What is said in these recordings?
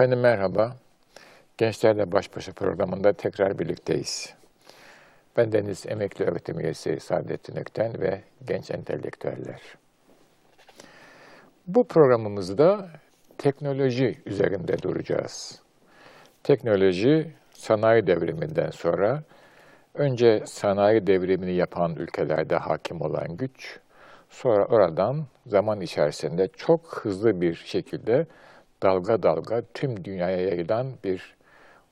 Efendim merhaba. Gençlerle Baş Başa programında tekrar birlikteyiz. Ben Deniz Emekli Öğretim Üyesi Saadettin Ökten ve genç entelektüeller. Bu programımızda teknoloji üzerinde duracağız. Teknoloji sanayi devriminden sonra önce sanayi devrimini yapan ülkelerde hakim olan güç, sonra oradan zaman içerisinde çok hızlı bir şekilde dalga dalga tüm dünyaya yayılan bir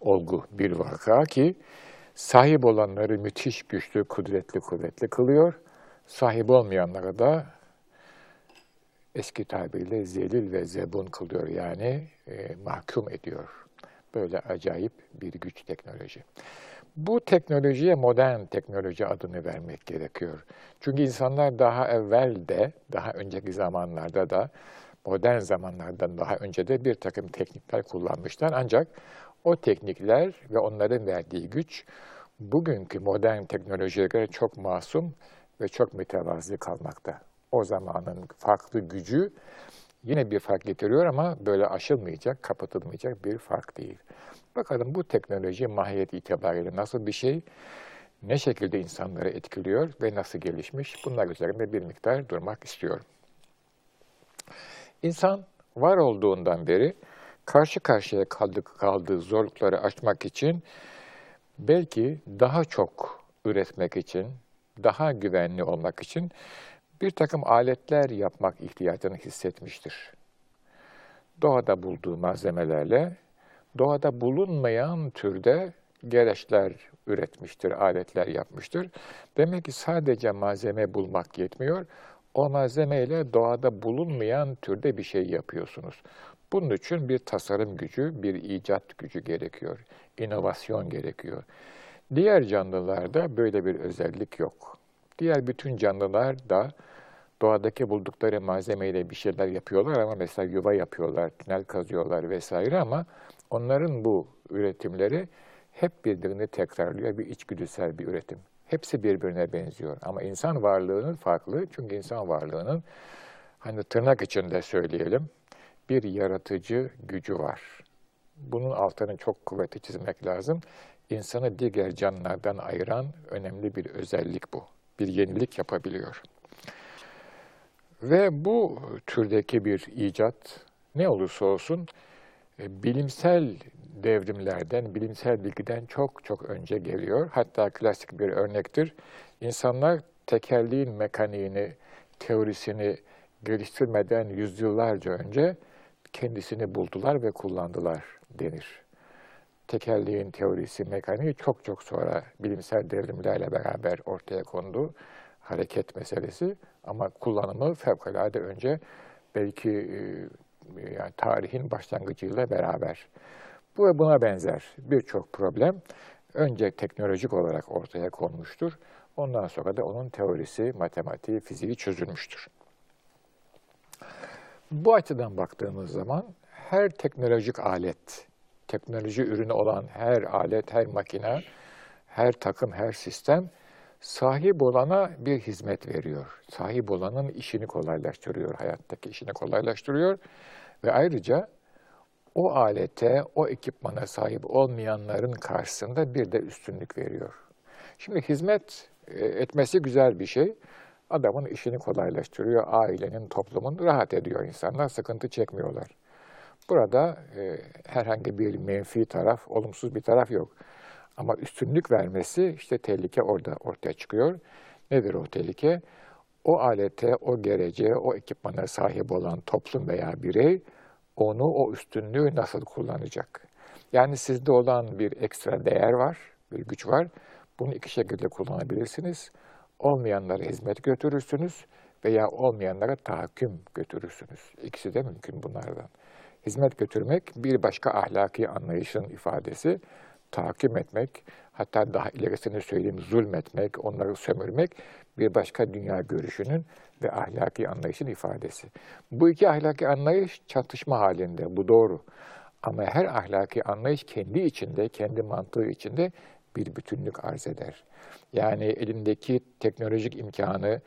olgu, bir vaka ki sahip olanları müthiş güçlü, kudretli, kuvvetli kılıyor. Sahip olmayanlara da eski tabirle zelil ve zebun kılıyor yani e, mahkum ediyor. Böyle acayip bir güç teknoloji. Bu teknolojiye modern teknoloji adını vermek gerekiyor. Çünkü insanlar daha evvel de, daha önceki zamanlarda da modern zamanlardan daha önce de bir takım teknikler kullanmışlar. Ancak o teknikler ve onların verdiği güç bugünkü modern teknolojiye göre çok masum ve çok mütevazi kalmakta. O zamanın farklı gücü yine bir fark getiriyor ama böyle aşılmayacak, kapatılmayacak bir fark değil. Bakalım bu teknoloji mahiyet itibariyle nasıl bir şey, ne şekilde insanları etkiliyor ve nasıl gelişmiş bunlar üzerinde bir miktar durmak istiyorum. İnsan var olduğundan beri karşı karşıya kaldığı, kaldığı zorlukları aşmak için belki daha çok üretmek için, daha güvenli olmak için bir takım aletler yapmak ihtiyacını hissetmiştir. Doğada bulduğu malzemelerle doğada bulunmayan türde gereçler üretmiştir, aletler yapmıştır. Demek ki sadece malzeme bulmak yetmiyor o malzemeyle doğada bulunmayan türde bir şey yapıyorsunuz. Bunun için bir tasarım gücü, bir icat gücü gerekiyor. inovasyon gerekiyor. Diğer canlılarda böyle bir özellik yok. Diğer bütün canlılar da doğadaki buldukları malzemeyle bir şeyler yapıyorlar ama mesela yuva yapıyorlar, tünel kazıyorlar vesaire ama onların bu üretimleri hep birbirini tekrarlıyor, bir içgüdüsel bir üretim. Hepsi birbirine benziyor. Ama insan varlığının farklı. Çünkü insan varlığının hani tırnak içinde söyleyelim bir yaratıcı gücü var. Bunun altını çok kuvvetli çizmek lazım. İnsanı diğer canlılardan ayıran önemli bir özellik bu. Bir yenilik yapabiliyor. Ve bu türdeki bir icat ne olursa olsun bilimsel devrimlerden, bilimsel bilgiden çok çok önce geliyor. Hatta klasik bir örnektir. İnsanlar tekerliğin mekaniğini, teorisini geliştirmeden yüzyıllarca önce kendisini buldular ve kullandılar denir. Tekerliğin teorisi, mekaniği çok çok sonra bilimsel devrimlerle beraber ortaya kondu. Hareket meselesi ama kullanımı fevkalade önce belki e, yani tarihin başlangıcıyla beraber. Bu ve buna benzer birçok problem önce teknolojik olarak ortaya konmuştur. Ondan sonra da onun teorisi, matematiği, fiziği çözülmüştür. Bu açıdan baktığımız zaman her teknolojik alet, teknoloji ürünü olan her alet, her makine, her takım, her sistem sahip olana bir hizmet veriyor. Sahip olanın işini kolaylaştırıyor, hayattaki işini kolaylaştırıyor ve ayrıca o alete, o ekipmana sahip olmayanların karşısında bir de üstünlük veriyor. Şimdi hizmet e, etmesi güzel bir şey. Adamın işini kolaylaştırıyor, ailenin, toplumun rahat ediyor insanlar, sıkıntı çekmiyorlar. Burada e, herhangi bir menfi taraf, olumsuz bir taraf yok. Ama üstünlük vermesi işte tehlike orada ortaya çıkıyor. Nedir o tehlike? O alete, o gerece, o ekipmana sahip olan toplum veya birey onu, o üstünlüğü nasıl kullanacak? Yani sizde olan bir ekstra değer var, bir güç var. Bunu iki şekilde kullanabilirsiniz. Olmayanlara hizmet götürürsünüz veya olmayanlara tahakküm götürürsünüz. İkisi de mümkün bunlardan. Hizmet götürmek bir başka ahlaki anlayışın ifadesi. Tahakküm etmek, hatta daha ilerisini söyleyeyim zulmetmek, onları sömürmek bir başka dünya görüşünün ve ahlaki anlayışın ifadesi. Bu iki ahlaki anlayış çatışma halinde, bu doğru. Ama her ahlaki anlayış kendi içinde, kendi mantığı içinde bir bütünlük arz eder. Yani elindeki teknolojik imkanı,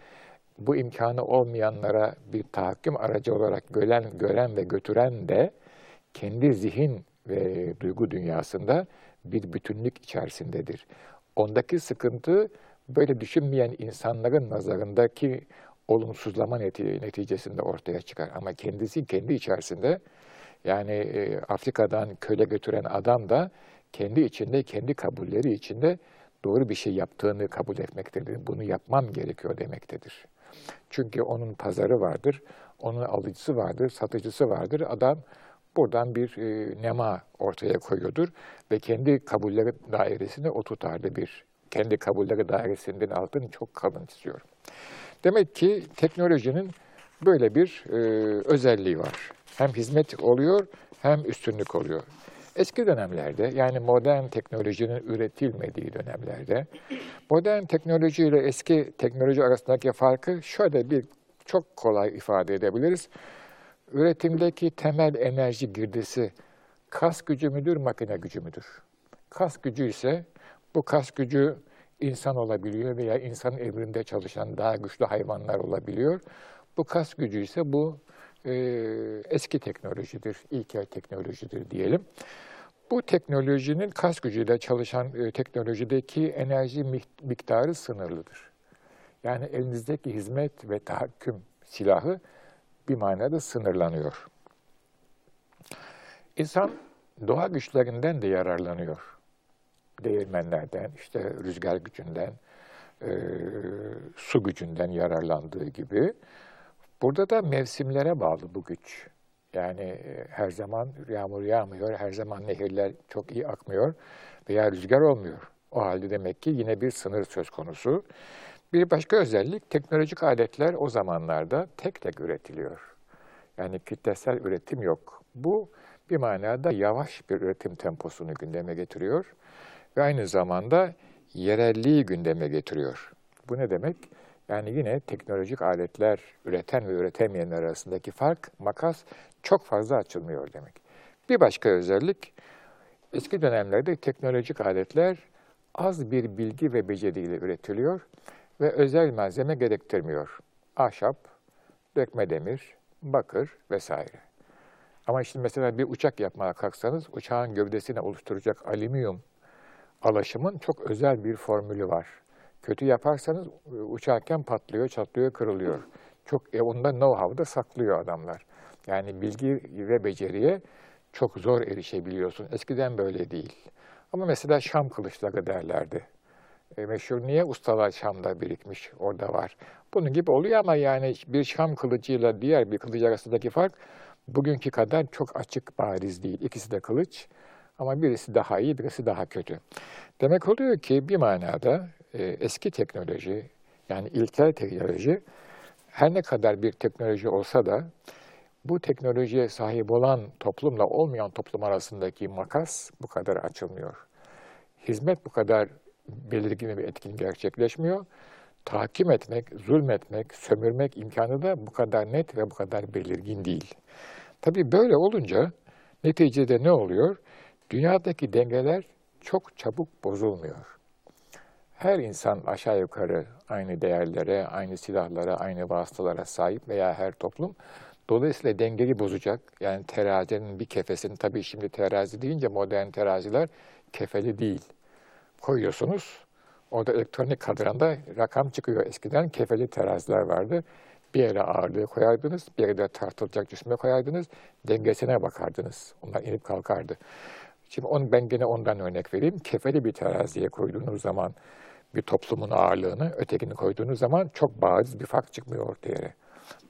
bu imkanı olmayanlara bir tahakküm aracı olarak gören, gören ve götüren de kendi zihin ve duygu dünyasında bir bütünlük içerisindedir. Ondaki sıkıntı böyle düşünmeyen insanların nazarındaki olumsuzlama neticesinde ortaya çıkar. Ama kendisi kendi içerisinde yani e, Afrika'dan köle götüren adam da kendi içinde, kendi kabulleri içinde doğru bir şey yaptığını kabul etmektedir. Bunu yapmam gerekiyor demektedir. Çünkü onun pazarı vardır, onun alıcısı vardır, satıcısı vardır. Adam buradan bir e, nema ortaya koyuyordur ve kendi kabulleri dairesini o tutarlı bir, kendi kabulleri dairesinden altını çok kalın istiyor. Demek ki teknolojinin böyle bir e, özelliği var. Hem hizmet oluyor hem üstünlük oluyor. Eski dönemlerde yani modern teknolojinin üretilmediği dönemlerde modern teknoloji ile eski teknoloji arasındaki farkı şöyle bir çok kolay ifade edebiliriz. Üretimdeki temel enerji girdisi kas gücü müdür, makine gücü müdür? Kas gücü ise bu kas gücü insan olabiliyor veya insan evrinde çalışan daha güçlü hayvanlar olabiliyor. Bu kas gücü ise bu e, eski teknolojidir, ilkel teknolojidir diyelim. Bu teknolojinin kas gücüyle çalışan e, teknolojideki enerji miktarı sınırlıdır. Yani elinizdeki hizmet ve tahakküm silahı bir manada sınırlanıyor. İnsan doğa güçlerinden de yararlanıyor. Değirmenlerden, işte rüzgar gücünden, e, su gücünden yararlandığı gibi. Burada da mevsimlere bağlı bu güç. Yani e, her zaman yağmur yağmıyor, her zaman nehirler çok iyi akmıyor veya rüzgar olmuyor. O halde demek ki yine bir sınır söz konusu. Bir başka özellik teknolojik aletler o zamanlarda tek tek üretiliyor. Yani kitlesel üretim yok. Bu bir manada yavaş bir üretim temposunu gündeme getiriyor ve aynı zamanda yerelliği gündeme getiriyor. Bu ne demek? Yani yine teknolojik aletler üreten ve üretemeyenler arasındaki fark, makas çok fazla açılmıyor demek. Bir başka özellik, eski dönemlerde teknolojik aletler az bir bilgi ve beceriyle üretiliyor ve özel malzeme gerektirmiyor. Ahşap, dökme demir, bakır vesaire. Ama şimdi mesela bir uçak yapmaya kalksanız uçağın gövdesini oluşturacak alüminyum alaşımın çok özel bir formülü var. Kötü yaparsanız e, uçarken patlıyor, çatlıyor, kırılıyor. Çok e, onda know-how'da saklıyor adamlar. Yani bilgi ve beceriye çok zor erişebiliyorsun. Eskiden böyle değil. Ama mesela Şam kılıçları derlerdi. E, meşhur niye? Ustalar Şam'da birikmiş, orada var. Bunun gibi oluyor ama yani bir Şam kılıcıyla diğer bir kılıç arasındaki fark bugünkü kadar çok açık, bariz değil. İkisi de kılıç ama birisi daha iyi, birisi daha kötü. Demek oluyor ki bir manada e, eski teknoloji, yani ilkel teknoloji, her ne kadar bir teknoloji olsa da bu teknolojiye sahip olan toplumla olmayan toplum arasındaki makas bu kadar açılmıyor. Hizmet bu kadar belirgin ve etkin gerçekleşmiyor. Tahkim etmek, zulmetmek, sömürmek imkanı da bu kadar net ve bu kadar belirgin değil. Tabii böyle olunca neticede ne oluyor? Dünyadaki dengeler çok çabuk bozulmuyor. Her insan aşağı yukarı aynı değerlere, aynı silahlara, aynı vasıtalara sahip veya her toplum Dolayısıyla dengeyi bozacak. Yani terazinin bir kefesini, tabii şimdi terazi deyince modern teraziler kefeli değil. Koyuyorsunuz, orada elektronik kadranda rakam çıkıyor. Eskiden kefeli teraziler vardı. Bir yere ağırlığı koyardınız, bir yere tartılacak cisme koyardınız, dengesine bakardınız. Onlar inip kalkardı. Şimdi on, ben gene ondan örnek vereyim. Kefeli bir teraziye koyduğunuz zaman bir toplumun ağırlığını, ötekini koyduğunuz zaman çok bariz bir fark çıkmıyor ortaya.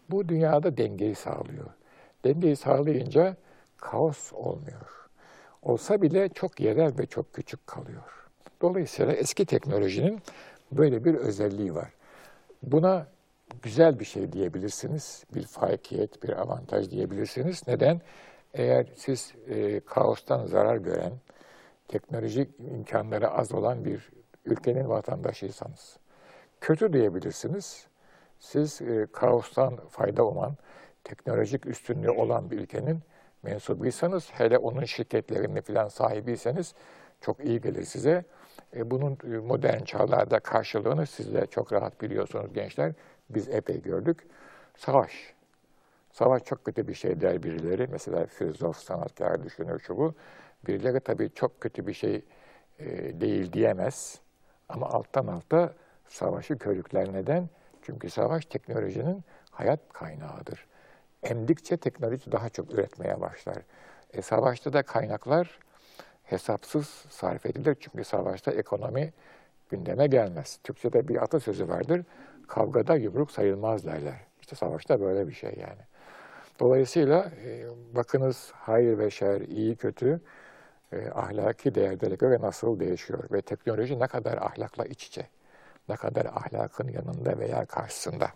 Bu dünyada dengeyi sağlıyor. Dengeyi sağlayınca kaos olmuyor. Olsa bile çok yerel ve çok küçük kalıyor. Dolayısıyla eski teknolojinin böyle bir özelliği var. Buna güzel bir şey diyebilirsiniz, bir faikiyet, bir avantaj diyebilirsiniz. Neden? Eğer siz e, kaostan zarar gören, teknolojik imkanları az olan bir ülkenin vatandaşıysanız. Kötü diyebilirsiniz. Siz e, kaostan fayda olan, teknolojik üstünlüğü olan bir ülkenin mensubuysanız, hele onun şirketlerini falan sahibiyseniz çok iyi gelir size. E, bunun e, modern çağlarda karşılığını siz de çok rahat biliyorsunuz gençler. Biz epey gördük. Savaş. Savaş çok kötü bir şey der birileri. Mesela filozof, sanatkar, düşünür şu bu. Birileri tabii çok kötü bir şey e, değil diyemez. Ama alttan alta savaşı körükler neden? Çünkü savaş teknolojinin hayat kaynağıdır. Emdikçe teknoloji daha çok üretmeye başlar. E, savaşta da kaynaklar hesapsız sarf edilir. Çünkü savaşta ekonomi gündeme gelmez. Türkçe'de bir atasözü vardır. Kavgada yumruk sayılmaz derler. İşte savaşta böyle bir şey yani. Dolayısıyla e, bakınız hayır ve şer, iyi kötü e, ahlaki değerlere göre nasıl değişiyor ve teknoloji ne kadar ahlakla iç içe, ne kadar ahlakın yanında veya karşısında.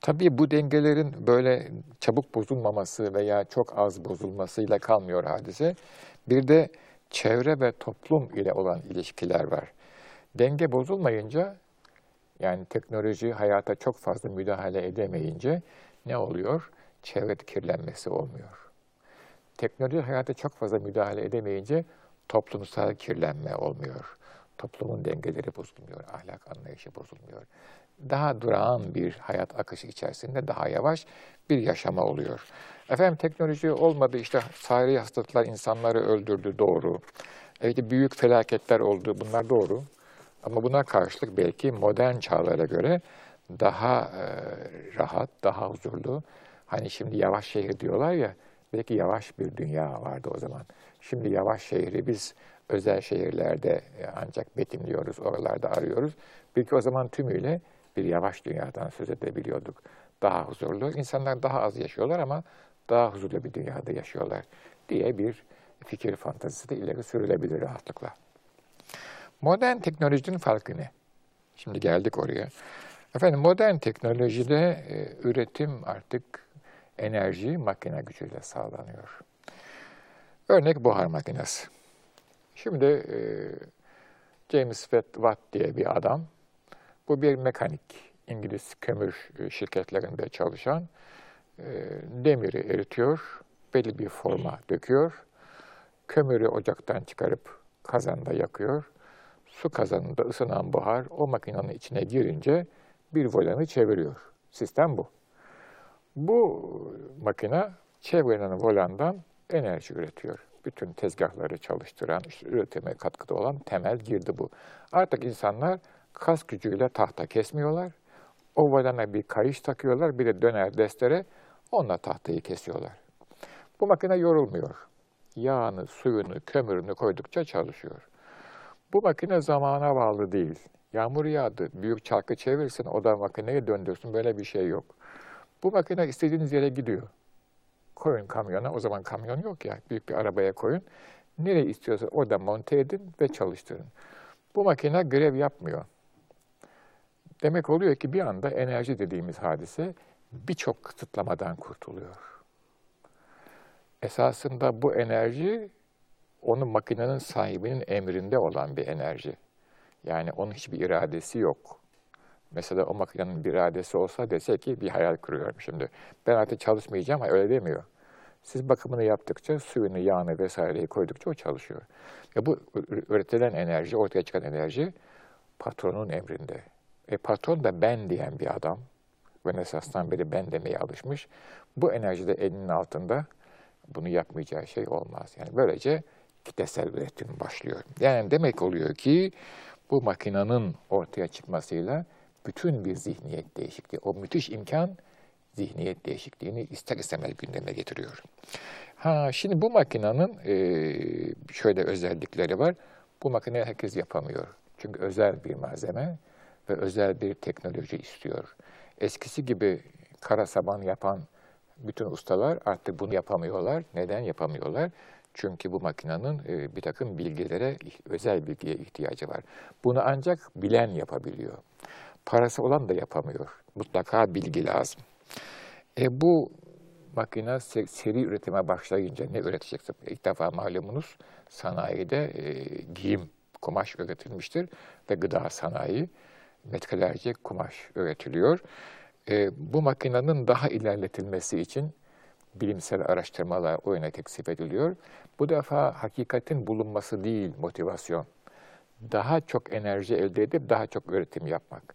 Tabii bu dengelerin böyle çabuk bozulmaması veya çok az bozulmasıyla kalmıyor hadise. Bir de çevre ve toplum ile olan ilişkiler var. Denge bozulmayınca, yani teknoloji hayata çok fazla müdahale edemeyince ne oluyor? Çevre kirlenmesi olmuyor. Teknoloji hayata çok fazla müdahale edemeyince toplumsal kirlenme olmuyor. Toplumun dengeleri bozulmuyor, ahlak anlayışı bozulmuyor daha durağan bir hayat akışı içerisinde daha yavaş bir yaşama oluyor. Efendim teknoloji olmadı işte sahili hastalıklar insanları öldürdü doğru. Evet büyük felaketler oldu bunlar doğru. Ama buna karşılık belki modern çağlara göre daha e, rahat, daha huzurlu. Hani şimdi yavaş şehir diyorlar ya, belki yavaş bir dünya vardı o zaman. Şimdi yavaş şehri biz özel şehirlerde ancak betimliyoruz, oralarda arıyoruz. Belki o zaman tümüyle bir yavaş dünyadan söz edebiliyorduk. Daha huzurlu. İnsanlar daha az yaşıyorlar ama daha huzurlu bir dünyada yaşıyorlar diye bir fikir fantazisi de ileri sürülebilir rahatlıkla. Modern teknolojinin farkı ne? Şimdi geldik oraya. Efendim modern teknolojide e, üretim artık enerji makine gücüyle sağlanıyor. Örnek buhar makinesi. Şimdi e, James Watt diye bir adam bu bir mekanik, İngiliz kömür e, şirketlerinde çalışan e, demiri eritiyor, belli bir forma döküyor, kömürü ocaktan çıkarıp kazanda yakıyor, su kazanında ısınan buhar o makinenin içine girince bir volanı çeviriyor. Sistem bu. Bu makine çevrilen volandan enerji üretiyor. Bütün tezgahları çalıştıran, işte üretime katkıda olan temel girdi bu. Artık insanlar kas gücüyle tahta kesmiyorlar. Ovalana bir kayış takıyorlar, bir de döner destere, onunla tahtayı kesiyorlar. Bu makine yorulmuyor. Yağını, suyunu, kömürünü koydukça çalışıyor. Bu makine zamana bağlı değil. Yağmur yağdı, büyük çarkı çevirsin, o da makineyi döndürsün, böyle bir şey yok. Bu makine istediğiniz yere gidiyor. Koyun kamyona, o zaman kamyon yok ya, büyük bir arabaya koyun. Nereye istiyorsa orada monte edin ve çalıştırın. Bu makine grev yapmıyor. Demek oluyor ki bir anda enerji dediğimiz hadise birçok kısıtlamadan kurtuluyor. Esasında bu enerji onun makinenin sahibinin emrinde olan bir enerji. Yani onun hiçbir iradesi yok. Mesela o makinenin bir iradesi olsa dese ki bir hayal kuruyorum şimdi. Ben artık çalışmayacağım, öyle demiyor. Siz bakımını yaptıkça, suyunu, yağını vesaireyi koydukça o çalışıyor. Ya bu üretilen enerji, ortaya çıkan enerji patronun emrinde. E, patron da ben diyen bir adam. Rönesans'tan beri ben demeye alışmış. Bu enerji de elinin altında bunu yapmayacağı şey olmaz. Yani böylece kitlesel üretim başlıyor. Yani demek oluyor ki bu makinenin ortaya çıkmasıyla bütün bir zihniyet değişikliği, o müthiş imkan zihniyet değişikliğini ister istemez gündeme getiriyor. Ha şimdi bu makinenin e, şöyle özellikleri var. Bu makine herkes yapamıyor. Çünkü özel bir malzeme ve özel bir teknoloji istiyor. Eskisi gibi kara saban yapan bütün ustalar artık bunu yapamıyorlar. Neden yapamıyorlar? Çünkü bu makinenin e, bir takım bilgilere, özel bilgiye ihtiyacı var. Bunu ancak bilen yapabiliyor. Parası olan da yapamıyor. Mutlaka bilgi lazım. E, bu makine seri üretime başlayınca ne üretecekse ilk defa malumunuz sanayide e, giyim, kumaş üretilmiştir ve gıda sanayi metrelerce kumaş üretiliyor. E, bu makinenin daha ilerletilmesi için bilimsel araştırmalar o yöne teksif ediliyor. Bu defa hakikatin bulunması değil motivasyon. Daha çok enerji elde edip daha çok üretim yapmak.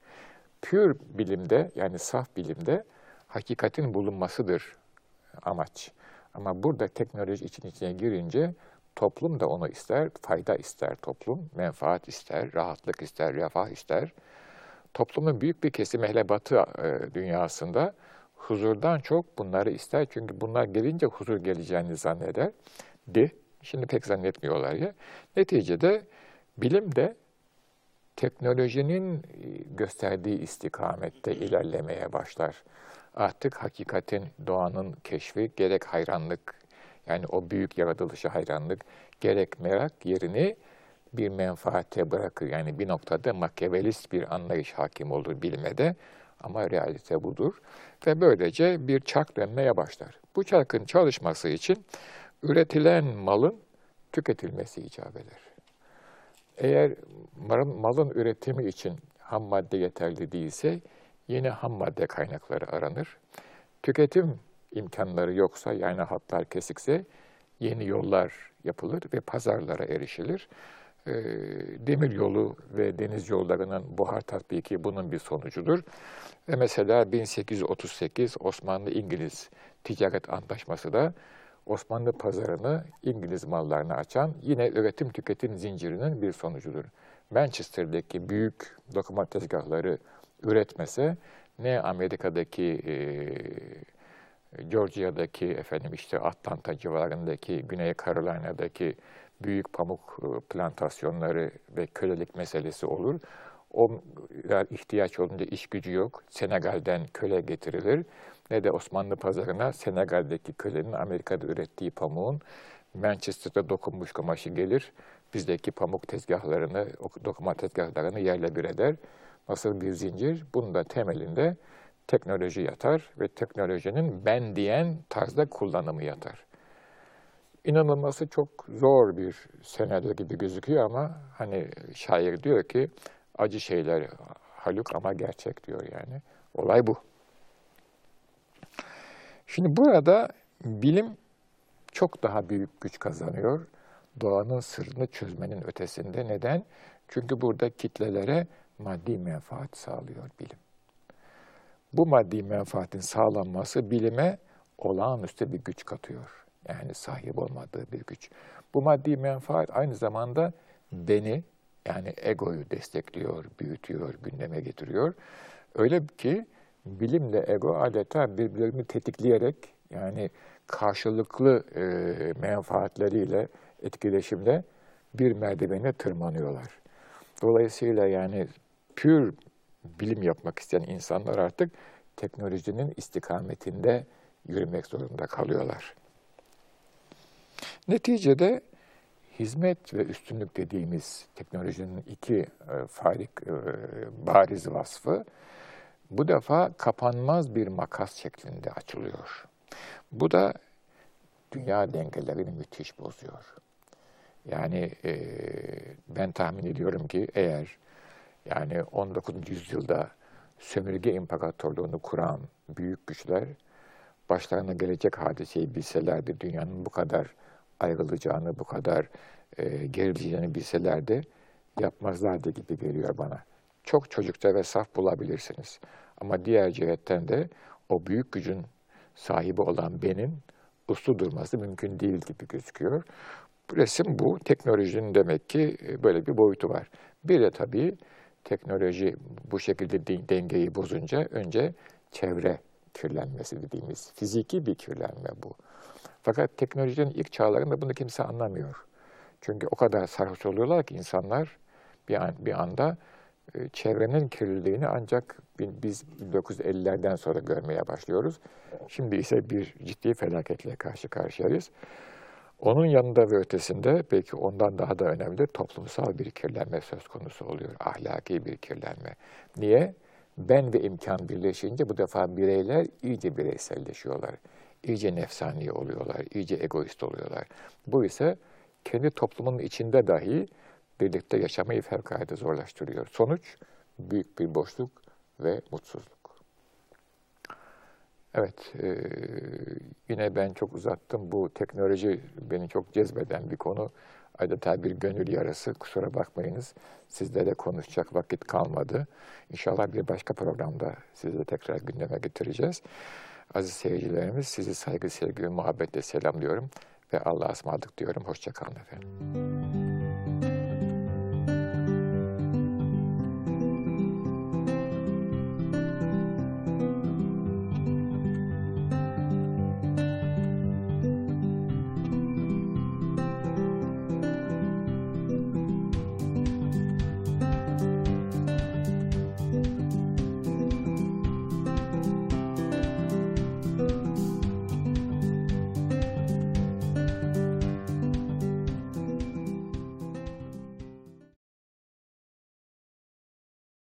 pür bilimde yani saf bilimde hakikatin bulunmasıdır amaç. Ama burada teknoloji için içine girince toplum da onu ister, fayda ister toplum, menfaat ister, rahatlık ister, refah ister. Toplumun büyük bir kesimi hele batı e, dünyasında huzurdan çok bunları ister. Çünkü bunlar gelince huzur geleceğini zanneder. De, şimdi pek zannetmiyorlar ya. Neticede bilim de teknolojinin e, gösterdiği istikamette ilerlemeye başlar. Artık hakikatin, doğanın keşfi gerek hayranlık, yani o büyük yaratılışa hayranlık, gerek merak yerini bir menfaate bırakır. Yani bir noktada makyavelist bir anlayış hakim olur bilmede ama realite budur. Ve böylece bir çark dönmeye başlar. Bu çarkın çalışması için üretilen malın tüketilmesi icap eder. Eğer malın üretimi için ham madde yeterli değilse yine ham madde kaynakları aranır. Tüketim imkanları yoksa yani hatlar kesikse yeni yollar yapılır ve pazarlara erişilir. Ee, demir yolu ve deniz yollarının buhar tatbiki bunun bir sonucudur. Ve mesela 1838 Osmanlı-İngiliz ticaret antlaşması da Osmanlı pazarını İngiliz mallarına açan yine üretim tüketim zincirinin bir sonucudur. Manchester'daki büyük dokuma tezgahları üretmese ne Amerika'daki e, Georgia'daki efendim işte Atlanta civarındaki Güney Carolina'daki büyük pamuk e, plantasyonları ve kölelik meselesi olur. O ihtiyaç olunca iş gücü yok. Senegal'den köle getirilir. Ne de Osmanlı pazarına Senegal'deki kölenin Amerika'da ürettiği pamuğun Manchester'da dokunmuş kumaşı gelir. Bizdeki pamuk tezgahlarını, dokuma tezgahlarını yerle bir eder. Nasıl bir zincir? Bunun da temelinde teknoloji yatar ve teknolojinin ben diyen tarzda kullanımı yatar. İnanılması çok zor bir senaryo gibi gözüküyor ama hani şair diyor ki acı şeyler haluk ama gerçek diyor yani. Olay bu. Şimdi burada bilim çok daha büyük güç kazanıyor. Doğanın sırrını çözmenin ötesinde. Neden? Çünkü burada kitlelere maddi menfaat sağlıyor bilim. Bu maddi menfaatin sağlanması bilime olağanüstü bir güç katıyor. Yani sahip olmadığı bir güç. Bu maddi menfaat aynı zamanda beni yani egoyu destekliyor, büyütüyor, gündeme getiriyor. Öyle ki bilimle ego adeta birbirlerini tetikleyerek yani karşılıklı e, menfaatleriyle etkileşimde bir merdivene tırmanıyorlar. Dolayısıyla yani pür bilim yapmak isteyen insanlar artık teknolojinin istikametinde yürümek zorunda kalıyorlar. Neticede hizmet ve üstünlük dediğimiz teknolojinin iki e, farik e, bariz vasfı bu defa kapanmaz bir makas şeklinde açılıyor. Bu da dünya dengelerini müthiş bozuyor. Yani e, ben tahmin ediyorum ki eğer yani 19. yüzyılda sömürge imparatorluğunu kuran büyük güçler başlarına gelecek hadiseyi bilselerdi, dünyanın bu kadar ayrılacağını, bu kadar e, gerileceğini bilselerdi yapmazlardı gibi geliyor bana. Çok çocukça ve saf bulabilirsiniz. Ama diğer cihetten de o büyük gücün sahibi olan benim uslu durması mümkün değil gibi gözüküyor. Resim bu. Teknolojinin demek ki e, böyle bir boyutu var. Bir de tabii teknoloji bu şekilde dengeyi bozunca önce çevre kirlenmesi dediğimiz fiziki bir kirlenme bu. Fakat teknolojinin ilk çağlarında bunu kimse anlamıyor. Çünkü o kadar sarhoş oluyorlar ki insanlar bir, an, bir anda e, çevrenin kirliliğini ancak biz 1950'lerden sonra görmeye başlıyoruz. Şimdi ise bir ciddi felaketle karşı karşıyayız. Onun yanında ve ötesinde belki ondan daha da önemli toplumsal bir kirlenme söz konusu oluyor. Ahlaki bir kirlenme. Niye? Ben ve imkan birleşince bu defa bireyler iyice bireyselleşiyorlar. İyice nefsani oluyorlar, iyice egoist oluyorlar. Bu ise kendi toplumun içinde dahi birlikte yaşamayı fevkalade zorlaştırıyor. Sonuç büyük bir boşluk ve mutsuzluk. Evet, e, yine ben çok uzattım. Bu teknoloji beni çok cezbeden bir konu. adeta bir gönül yarası. Kusura bakmayınız. Sizle konuşacak vakit kalmadı. İnşallah bir başka programda sizi tekrar gündeme getireceğiz. Aziz seyircilerimiz sizi saygı, sevgi ve muhabbetle selamlıyorum ve Allah'a ısmarladık diyorum. Hoşçakalın efendim.